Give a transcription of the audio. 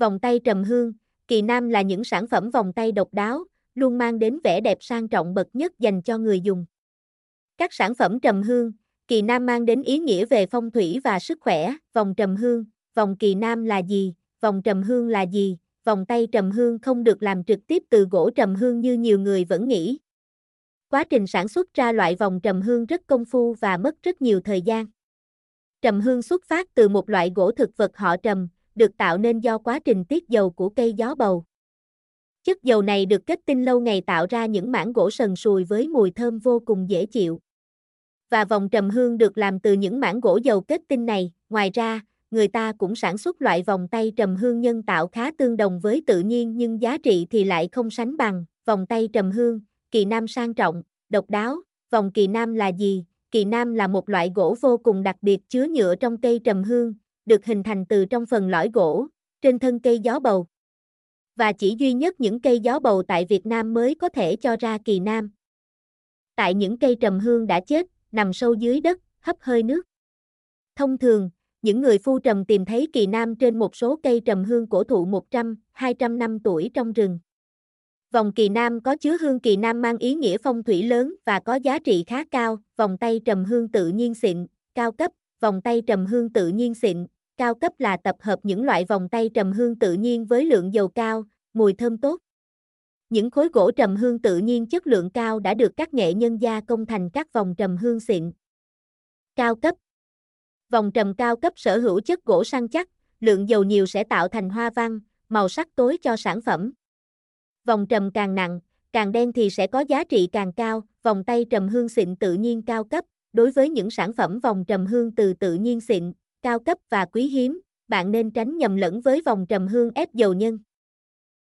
Vòng tay trầm hương, kỳ nam là những sản phẩm vòng tay độc đáo, luôn mang đến vẻ đẹp sang trọng bậc nhất dành cho người dùng. Các sản phẩm trầm hương, kỳ nam mang đến ý nghĩa về phong thủy và sức khỏe, vòng trầm hương, vòng kỳ nam là gì, vòng trầm hương là gì, vòng tay trầm hương không được làm trực tiếp từ gỗ trầm hương như nhiều người vẫn nghĩ. Quá trình sản xuất ra loại vòng trầm hương rất công phu và mất rất nhiều thời gian. Trầm hương xuất phát từ một loại gỗ thực vật họ trầm, được tạo nên do quá trình tiết dầu của cây gió bầu. Chất dầu này được kết tinh lâu ngày tạo ra những mảng gỗ sần sùi với mùi thơm vô cùng dễ chịu. Và vòng trầm hương được làm từ những mảng gỗ dầu kết tinh này, ngoài ra, người ta cũng sản xuất loại vòng tay trầm hương nhân tạo khá tương đồng với tự nhiên nhưng giá trị thì lại không sánh bằng. Vòng tay trầm hương, kỳ nam sang trọng, độc đáo, vòng kỳ nam là gì? Kỳ nam là một loại gỗ vô cùng đặc biệt chứa nhựa trong cây trầm hương, được hình thành từ trong phần lõi gỗ, trên thân cây gió bầu. Và chỉ duy nhất những cây gió bầu tại Việt Nam mới có thể cho ra kỳ nam. Tại những cây trầm hương đã chết, nằm sâu dưới đất, hấp hơi nước. Thông thường, những người phu trầm tìm thấy kỳ nam trên một số cây trầm hương cổ thụ 100, 200 năm tuổi trong rừng. Vòng kỳ nam có chứa hương kỳ nam mang ý nghĩa phong thủy lớn và có giá trị khá cao, vòng tay trầm hương tự nhiên xịn, cao cấp, vòng tay trầm hương tự nhiên xịn, cao cấp là tập hợp những loại vòng tay trầm hương tự nhiên với lượng dầu cao, mùi thơm tốt. Những khối gỗ trầm hương tự nhiên chất lượng cao đã được các nghệ nhân gia công thành các vòng trầm hương xịn. Cao cấp Vòng trầm cao cấp sở hữu chất gỗ săn chắc, lượng dầu nhiều sẽ tạo thành hoa văn, màu sắc tối cho sản phẩm. Vòng trầm càng nặng, càng đen thì sẽ có giá trị càng cao, vòng tay trầm hương xịn tự nhiên cao cấp, đối với những sản phẩm vòng trầm hương từ tự nhiên xịn, cao cấp và quý hiếm, bạn nên tránh nhầm lẫn với vòng trầm hương ép dầu nhân.